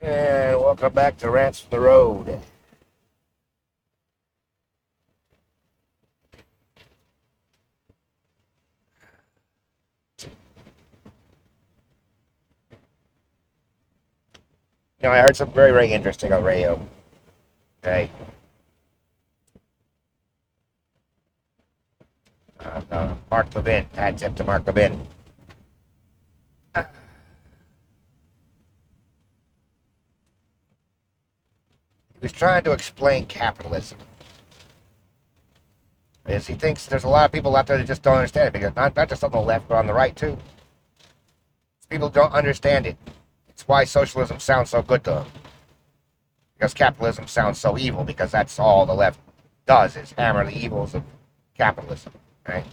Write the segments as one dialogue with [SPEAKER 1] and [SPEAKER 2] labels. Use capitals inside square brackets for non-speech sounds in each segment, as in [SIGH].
[SPEAKER 1] And welcome back to Rants from the Road. You know, I heard something very, very interesting on radio. Okay. Uh, uh, Mark Levin, tip to Mark Levin. He was trying to explain capitalism. As he thinks there's a lot of people out there that just don't understand it because not, not just on the left, but on the right too. People don't understand it. It's why socialism sounds so good to them. Because capitalism sounds so evil, because that's all the left does is hammer the evils of capitalism, right?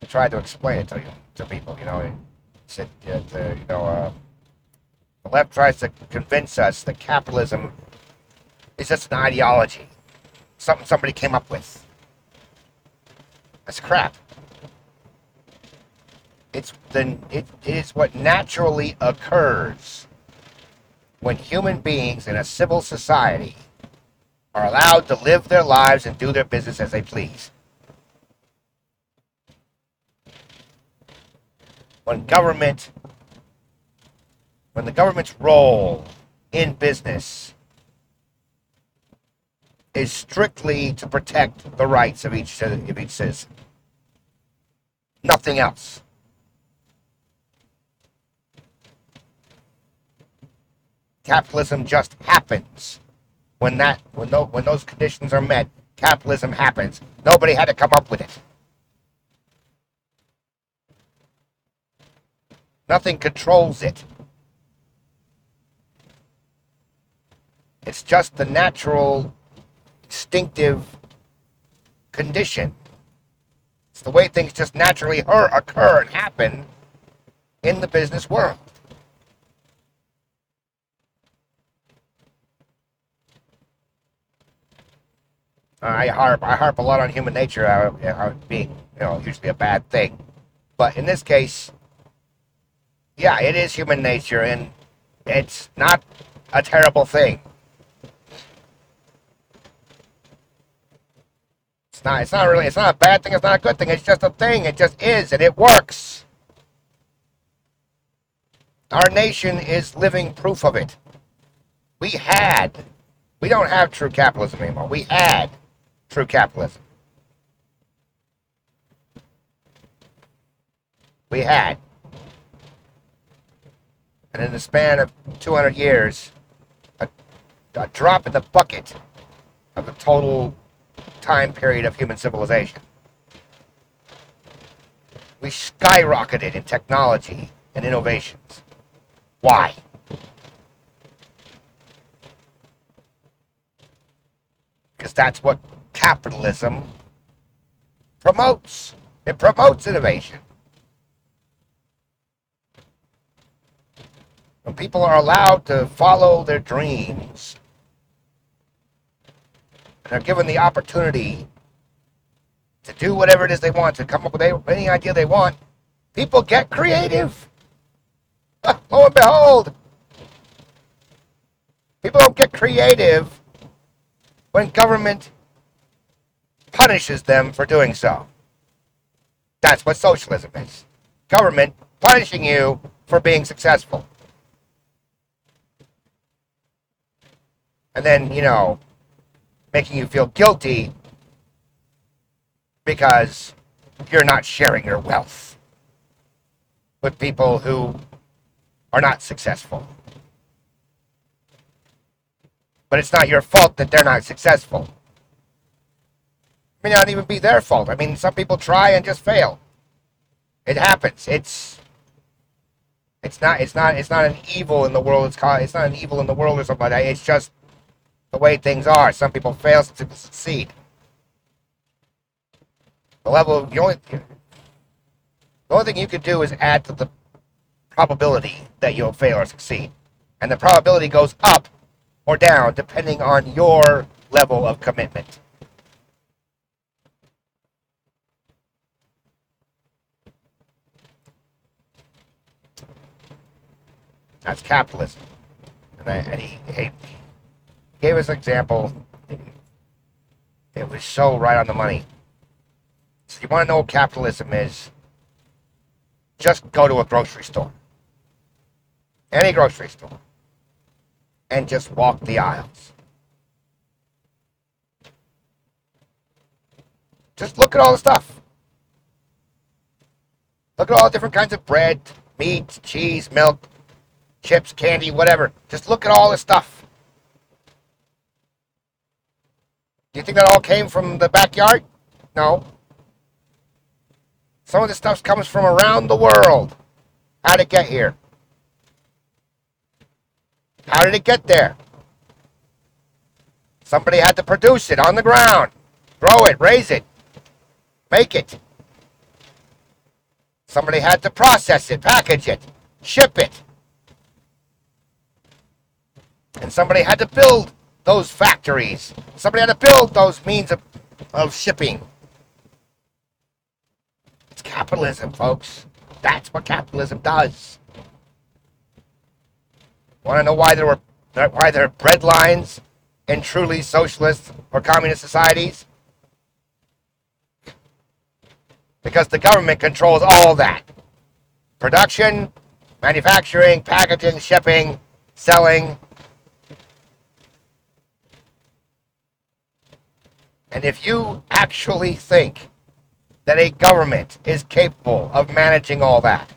[SPEAKER 1] I tried to explain it to you, to people, you know. Said, uh, you know, uh, the left tries to convince us that capitalism is just an ideology, something somebody came up with. That's crap. It's the it is what naturally occurs when human beings in a civil society are allowed to live their lives and do their business as they please. When government when the government's role in business is strictly to protect the rights of each of each citizen. Nothing else. Capitalism just happens. When that when when those conditions are met, capitalism happens. Nobody had to come up with it. Nothing controls it. It's just the natural, instinctive condition. It's the way things just naturally occur and happen in the business world. I harp I harp a lot on human nature uh, uh, being you know usually a bad thing, but in this case, yeah, it is human nature, and it's not a terrible thing. It's not. It's not really. It's not a bad thing. It's not a good thing. It's just a thing. It just is, and it works. Our nation is living proof of it. We had. We don't have true capitalism anymore. We had true capitalism. We had. And in the span of 200 years, a, a drop in the bucket of the total time period of human civilization. We skyrocketed in technology and innovations. Why? Because that's what capitalism promotes. It promotes innovation. When people are allowed to follow their dreams, they're given the opportunity to do whatever it is they want, to come up with any idea they want, people get creative. [LAUGHS] Lo and behold, people don't get creative when government punishes them for doing so. That's what socialism is. Government punishing you for being successful. And then, you know, making you feel guilty because you're not sharing your wealth with people who are not successful. But it's not your fault that they're not successful. It may not even be their fault. I mean, some people try and just fail. It happens. It's it's not it's not it's not an evil in the world. It's called it's not an evil in the world or something like that. It's just the way things are. Some people fail to succeed. The level of the only the only thing you can do is add to the probability that you'll fail or succeed. And the probability goes up or down depending on your level of commitment. That's capitalism. And, I, and he, he gave us an example. It was so right on the money. So you want to know what capitalism is? Just go to a grocery store. Any grocery store. And just walk the aisles. Just look at all the stuff. Look at all the different kinds of bread, meat, cheese, milk, chips, candy, whatever. Just look at all the stuff. Do you think that all came from the backyard? No. Some of the stuff comes from around the world. How did it get here? How did it get there? Somebody had to produce it on the ground, grow it, raise it, make it. Somebody had to process it, package it, ship it. And somebody had to build those factories. Somebody had to build those means of, of shipping. It's capitalism, folks. That's what capitalism does. Want to know why there were why there are bread lines in truly socialist or communist societies? because the government controls all that production, manufacturing, packaging, shipping, selling. And if you actually think that a government is capable of managing all that,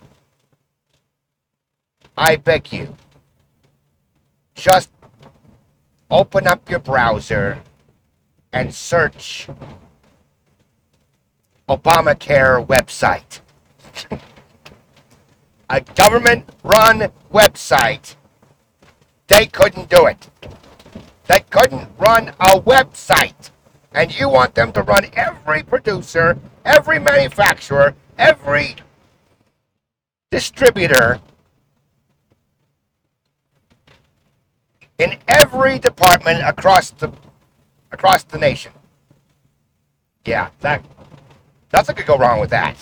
[SPEAKER 1] I beg you, just open up your browser and search Obamacare website. [LAUGHS] a government run website. They couldn't do it. They couldn't run a website. And you want them to run every producer, every manufacturer, every distributor in every department across the across the nation. Yeah, that Nothing could go wrong with that.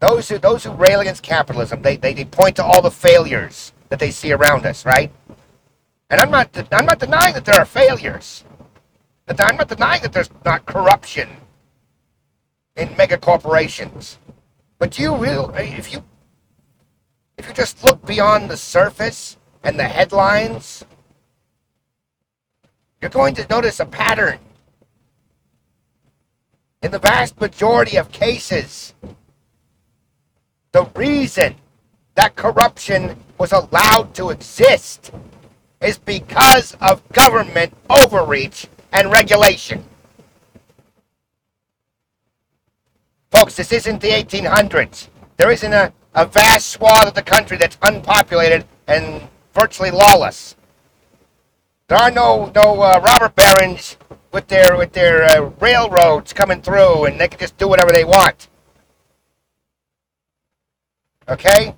[SPEAKER 1] Those who those who rail against capitalism, they, they, they point to all the failures that they see around us, right? And I'm not I'm not denying that there are failures. That I'm not denying that there's not corruption in mega corporations. But you will if you if you just look beyond the surface and the headlines you're going to notice a pattern. In the vast majority of cases, the reason that corruption was allowed to exist is because of government overreach and regulation. Folks, this isn't the 1800s. There isn't a, a vast swath of the country that's unpopulated and virtually lawless. There are no no uh, robber barons with their with their uh, railroads coming through, and they can just do whatever they want. Okay?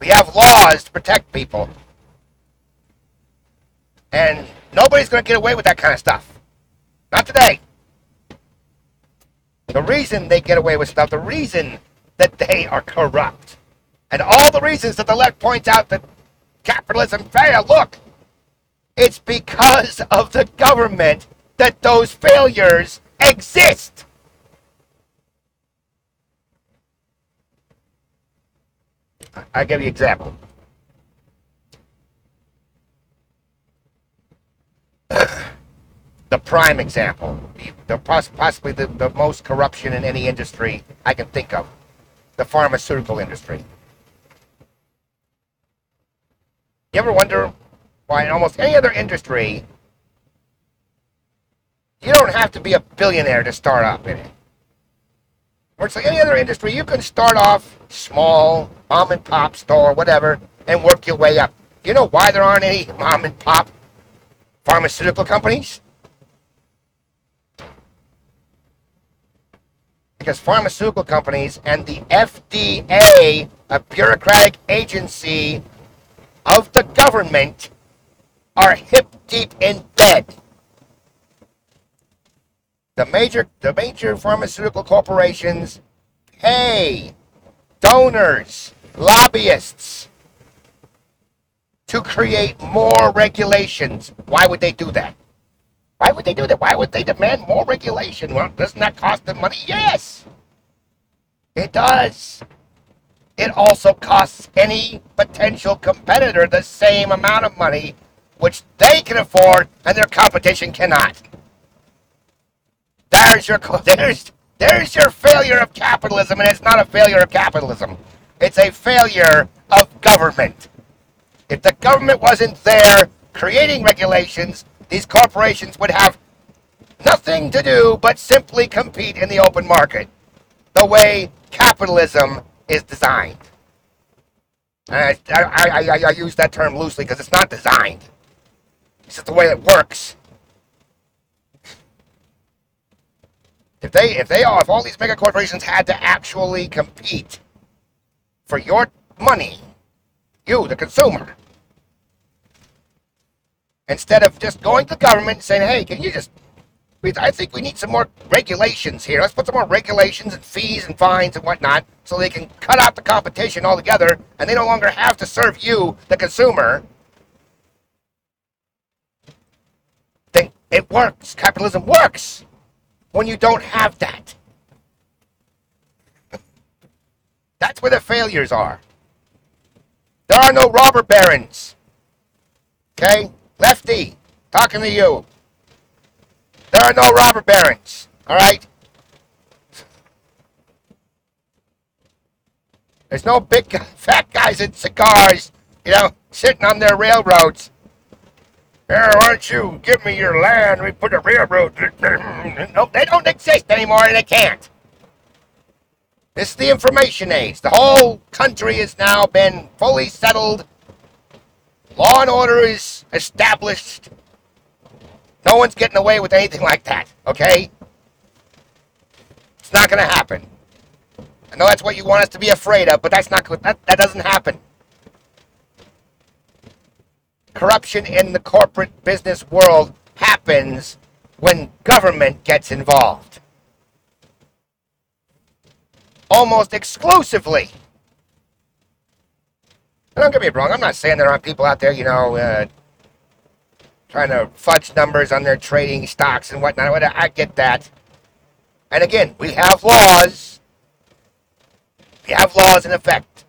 [SPEAKER 1] We have laws to protect people, and nobody's going to get away with that kind of stuff. Not today. The reason they get away with stuff, the reason that they are corrupt, and all the reasons that the left points out that capitalism failed. Look, it's because of the government that those failures exist. I give you an example. the prime example, the, possibly the, the most corruption in any industry I can think of, the pharmaceutical industry. You ever wonder why in almost any other industry, you don't have to be a billionaire to start up in it. Virtually any other industry, you can start off small, mom and pop store, whatever, and work your way up. You know why there aren't any mom and pop pharmaceutical companies? Because pharmaceutical companies and the FDA, a bureaucratic agency of the government, are hip deep in bed. The major the major pharmaceutical corporations pay donors, lobbyists to create more regulations. Why would they do that? Why would they do that? Why would they demand more regulation? Well, doesn't that cost them money? Yes, it does. It also costs any potential competitor the same amount of money, which they can afford and their competition cannot. There's your there's there's your failure of capitalism, and it's not a failure of capitalism. It's a failure of government. If the government wasn't there creating regulations, these corporations would have nothing to do but simply compete in the open market the way capitalism is designed. I, I, I, I use that term loosely because it's not designed. It's just the way it works. If they, if they all, if all these mega corporations had to actually compete for your money, you, the consumer, instead of just going to the government and saying, hey, can you just, I think we need some more regulations here. Let's put some more regulations and fees and fines and whatnot so they can cut out the competition altogether and they no longer have to serve you, the consumer. Then it works. Capitalism works when you don't have that. That's where the failures are. There are no robber barons. Okay? Lefty, talking to you. There are no robber barons. All right? There's no big [LAUGHS] fat guys in cigars, you know, sitting on their railroads. Here, why don't you give me your land? We put a railroad. no, they don't exist anymore, they can't. This is the information age. The whole country has now been fully settled. Law and order is established. No one's getting away with anything like that, okay? It's not going to happen. I know that's what you want us to be afraid of, but that's not that, that doesn't happen. Corruption in the corporate business world happens when government gets involved almost exclusively. Don't get me wrong, I'm not saying there aren't people out there, you know, uh, trying to fudge numbers on their trading stocks and whatnot. I get that. And again, we have laws. We have laws in effect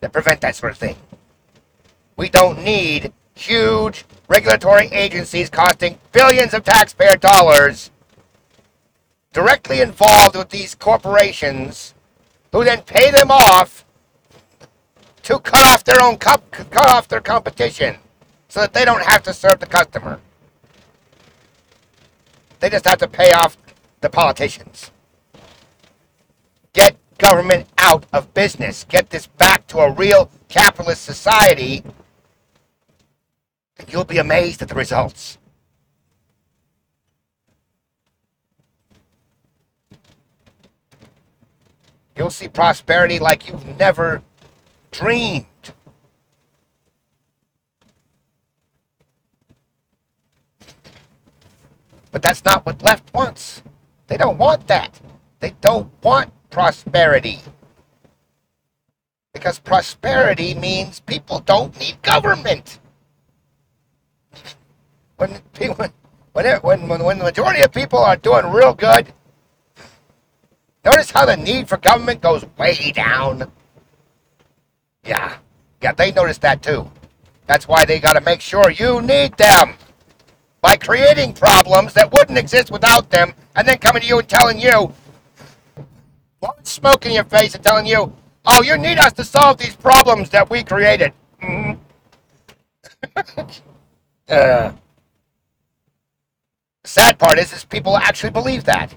[SPEAKER 1] that prevent that sort of thing. We don't need huge regulatory agencies costing billions of taxpayer dollars directly involved with these corporations who then pay them off to cut off their own cut off their competition so that they don't have to serve the customer. They just have to pay off the politicians. Get government out of business. Get this back to a real capitalist society. You'll be amazed at the results. You'll see prosperity like you've never dreamed. But that's not what left wants. They don't want that. They don't want prosperity. Because prosperity means people don't need government. When, people, when, when, when when the majority of people are doing real good, Notice how the need for government goes way down? Yeah. Yeah, they noticed that too. That's why they got to make sure you need them. By creating problems that wouldn't exist without them, and then coming to you and telling you, blowing smoke in your face and telling you, oh, you need us to solve these problems that we created. Mm-hmm. [LAUGHS] uh, sad part is, is people actually believe that.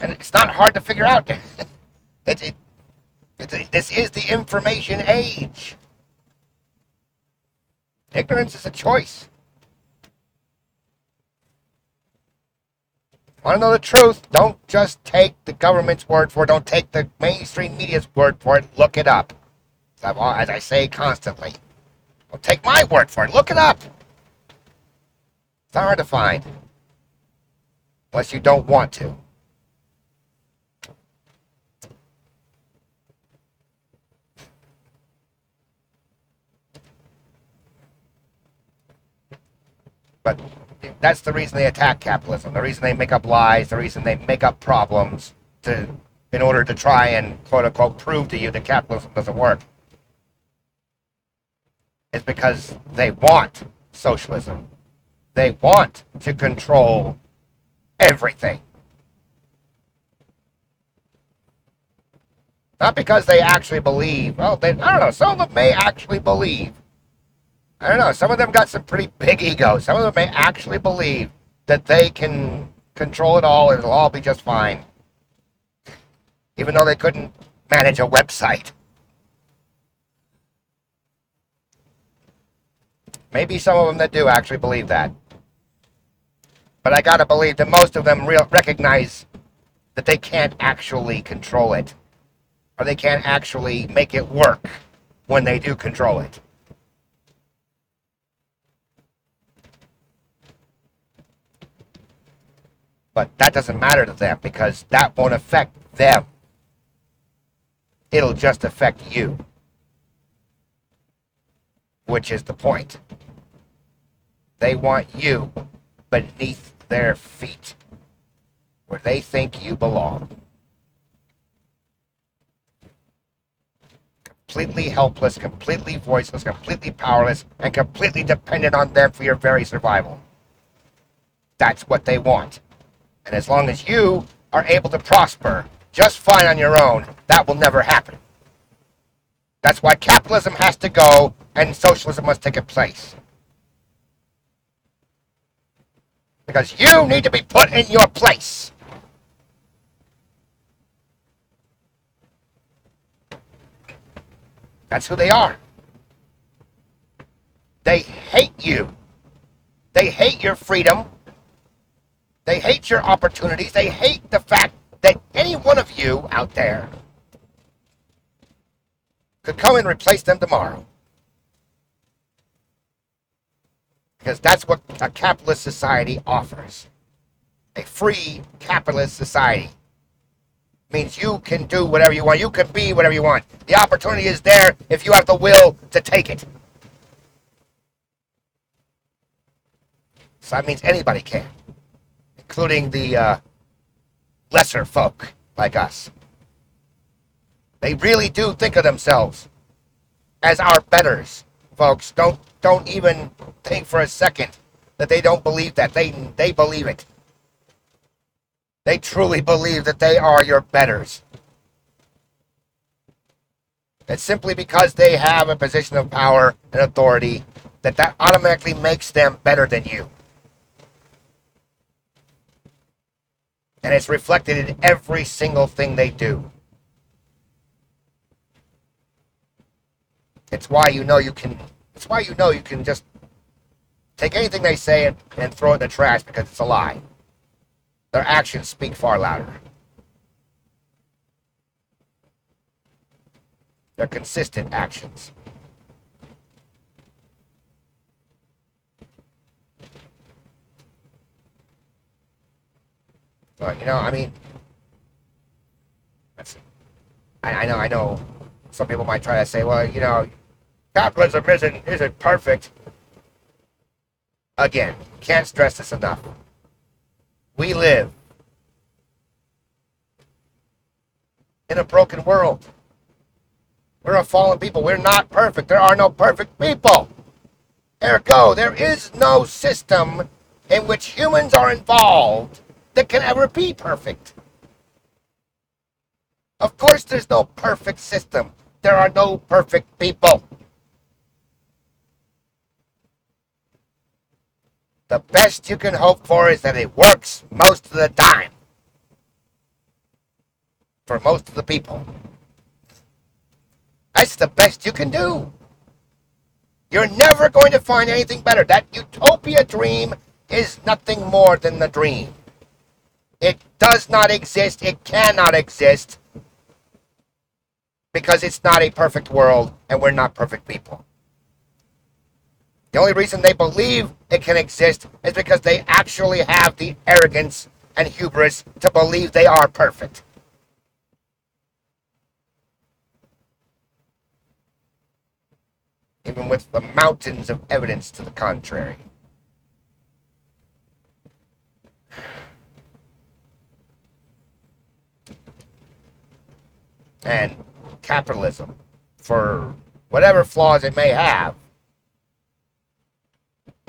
[SPEAKER 1] and it's not hard to figure out. [LAUGHS] it, it, it, this is the information age. Ignorance is a choice. Want to know the truth? Don't just take the government's word for it. Don't take the mainstream media's word for it. Look it up. As I say constantly. Don't take my word for it. Look it up. It's hard to find. Unless you don't want to. But that's the reason they attack capitalism. The reason they make up lies. The reason they make up problems to, in order to try and quote unquote prove to you that capitalism doesn't work. Is because they want socialism. They want to control everything. Not because they actually believe. Well, they, I don't know. Some of them may actually believe I don't know. Some of them got some pretty big egos. Some of them may actually believe that they can control it all and it'll all be just fine. Even though they couldn't manage a website. Maybe some of them that do actually believe that. But I gotta believe that most of them real recognize that they can't actually control it. Or they can't actually make it work when they do control it. But that doesn't matter to them because that won't affect them. It'll just affect you. Which is the point. They want you beneath their feet, where they think you belong. Completely helpless, completely voiceless, completely powerless, and completely dependent on them for your very survival. That's what they want. And as long as you are able to prosper just fine on your own, that will never happen. That's why capitalism has to go and socialism must take its place. Because you need to be put in your place. That's who they are. They hate you. They hate your freedom. They hate your opportunities. They hate the fact that any one of you out there could come and replace them tomorrow. Because that's what a capitalist society offers. A free capitalist society means you can do whatever you want. You can be whatever you want. The opportunity is there if you have the will to take it. So that means anybody can including the uh, lesser folk like us. They really do think of themselves as our betters, folks. Don't don't even think for a second that they don't believe that. They they believe it. They truly believe that they are your betters. It's simply because they have a position of power and authority that that automatically makes them better than you. And it's reflected in every single thing they do. It's why you know you can it's why you know you can just take anything they say and, and throw it in the trash because it's a lie. Their actions speak far louder. Their consistent actions. But you know, I mean, that's. I, I know, I know. Some people might try to say, well, you know, capitalism isn't isn't perfect. Again, can't stress this enough. We live in a broken world. We're a fallen people. We're not perfect. There are no perfect people. Ergo, there is no system in which humans are involved that can ever be perfect. Of course, there's no perfect system. There are no perfect people. The best you can hope for is that it works most of the time. For most of the people. That's the best you can do. You're never going to find anything better. That utopia dream is nothing more than the dream. It does not exist. It cannot exist because it's not a perfect world and we're not perfect people. The only reason they believe it can exist is because they actually have the arrogance and hubris to believe they are perfect. Even with the mountains of evidence to the contrary. And capitalism, for whatever flaws it may have,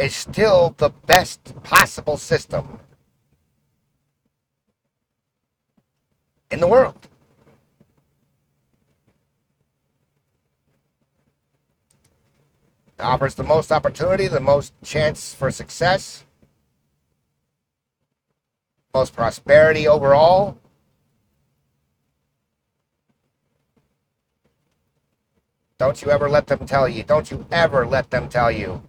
[SPEAKER 1] is still the best possible system in the world. It offers the most opportunity, the most chance for success, most prosperity overall. Don't you ever let them tell you. Don't you ever let them tell you.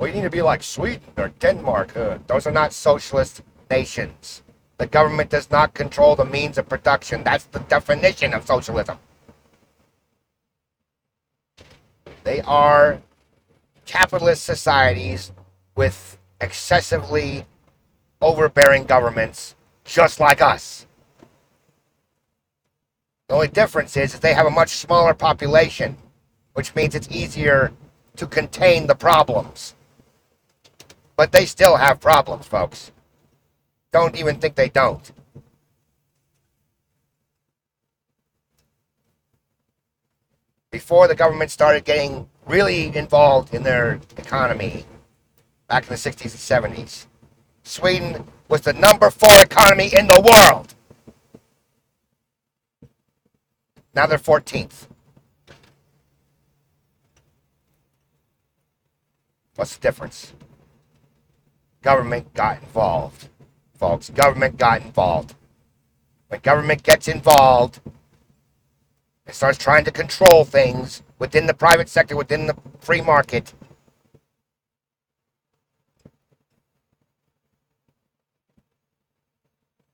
[SPEAKER 1] You need to be like Sweden or Denmark. Those are not socialist nations. The government does not control the means of production. That's the definition of socialism. They are capitalist societies with excessively overbearing governments, just like us. The only difference is, is they have a much smaller population, which means it's easier to contain the problems. But they still have problems, folks. Don't even think they don't. Before the government started getting really involved in their economy, back in the 60s and 70s, Sweden was the number four economy in the world. Now they're 14th. What's the difference? Government got involved. Folks, government got involved. When government gets involved, it starts trying to control things within the private sector, within the free market.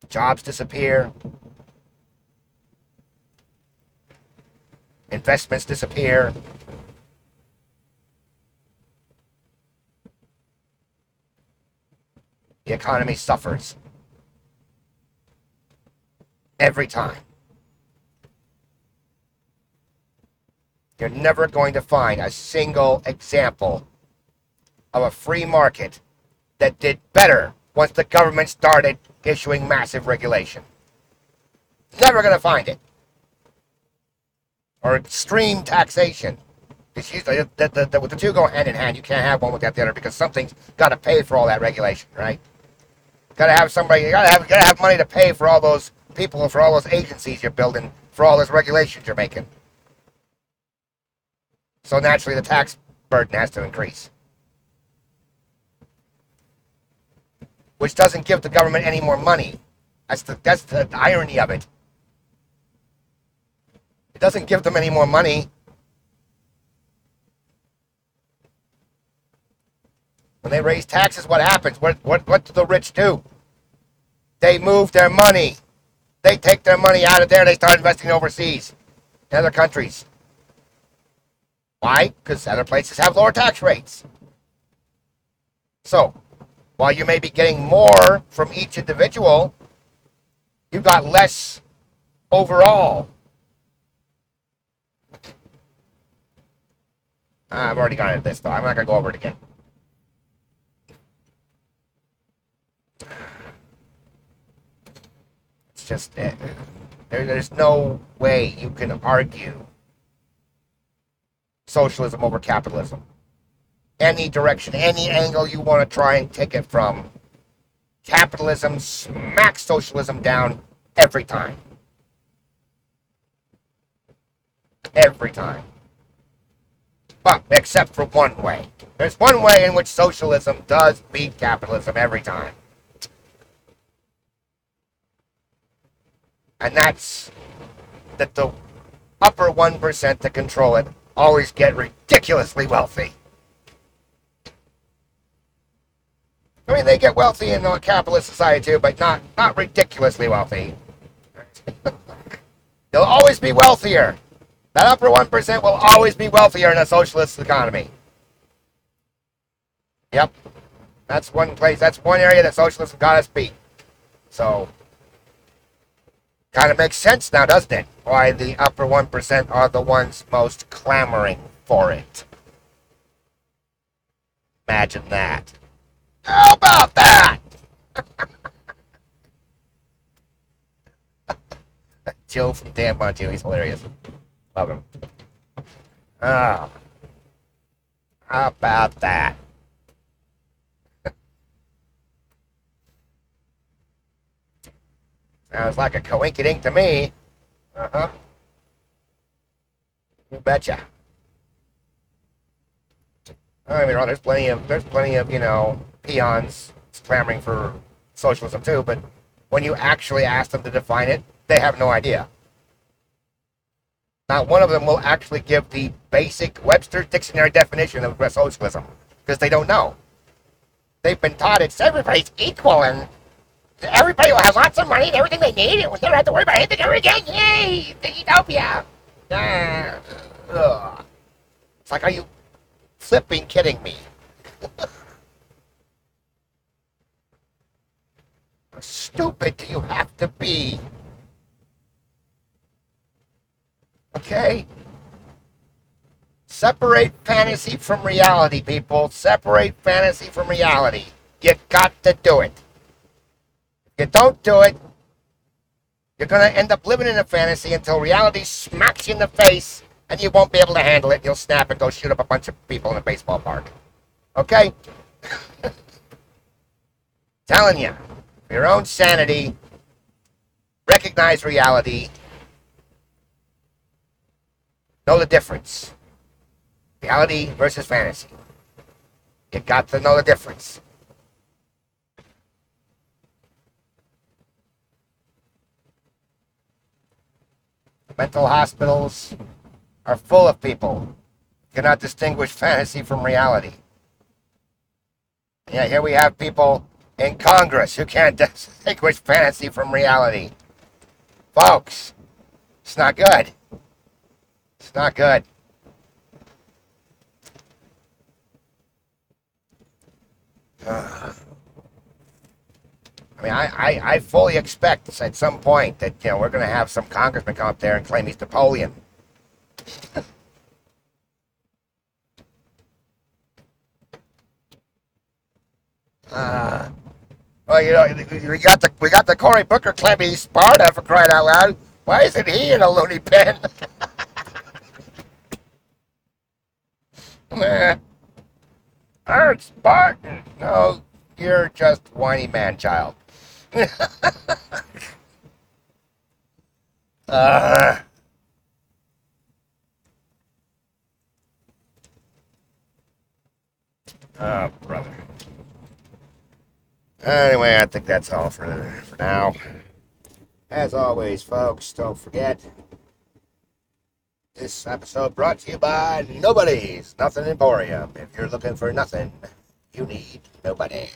[SPEAKER 1] Jobs disappear. investments disappear. The economy suffers. Every time. You're never going to find a single example of a free market that did better once the government started issuing massive regulation. Never going to find it or extreme taxation. It's the, the, the, the two go hand in hand. You can't have one without the other because something's got to pay for all that regulation, right? Got to have somebody. You got to have got to have money to pay for all those people, for all those agencies you're building, for all those regulations you're making. So naturally, the tax burden has to increase, which doesn't give the government any more money. That's the that's the irony of it. it doesn't give them any more money. When they raise taxes, what happens? What, what, what do the rich do? They move their money. They take their money out of there they start investing overseas in other countries. Why? Because other places have lower tax rates. So, while you may be getting more from each individual, you've got less overall. Ah, I've already gone into this, though. I'm not going to go over it again. It's just, uh, there, there's no way you can argue socialism over capitalism. Any direction, any angle you want to try and take it from, capitalism smacks socialism down every time. Every time. But except for one way. There's one way in which socialism does beat capitalism every time. And that's that the upper 1% that control it always get ridiculously wealthy. I mean, they get wealthy in a capitalist society too, but not, not ridiculously wealthy. [LAUGHS] They'll always be wealthier. That upper 1% will always be wealthier in a socialist economy. Yep. That's one place, that's one area that socialism got us beat. So, kind of makes sense now, doesn't it? Why the upper 1% are the ones most clamoring for it. Imagine that. How about that? [LAUGHS] Joe from Dan Monte, he's hilarious. Love him. Ah. How about that? Sounds like a coinkydink to me. Uh huh. You betcha. I mean, there's plenty of there's plenty of you know peons clamoring for socialism too, but when you actually ask them to define it, they have no idea. Not one of them will actually give the basic Webster's dictionary definition of socialism because they don't know. They've been taught it's everybody's equal and everybody will have lots of money and everything they need and we'll never have to worry about anything ever again. Yay! Utopia! It's like, are you flipping kidding me? [LAUGHS] How stupid do you have to be? Okay? Separate fantasy from reality, people. Separate fantasy from reality. You got to do it. You don't do it, you're going to end up living in a fantasy until reality smacks you in the face and you won't be able to handle it. You'll snap and go shoot up a bunch of people in a baseball park. Okay? [LAUGHS] Telling you, for your own sanity, recognize reality, know the difference. Reality versus fantasy. You got to know the difference. Mental hospitals are full of people who cannot distinguish fantasy from reality. Yeah, here we have people in Congress who can't [LAUGHS] distinguish fantasy from reality. Folks, it's not good. It's not good. Uh, [SIGHS] I mean, I, I, I fully expect at some point that, you know, we're going to have some congressman come up there and claim he's Napoleon. [LAUGHS] uh, well, you know, we got the we got the Cory Booker claiming he's Sparta for crying out loud. Why isn't he in a loony? Nah. [LAUGHS] I'm Spartan. No, you're just whiny man child. Uh, oh, brother. Anyway, I think that's all for, for now. As always, folks, don't forget this episode brought to you by Nobody's Nothing Emporium. If you're looking for nothing, you need nobody.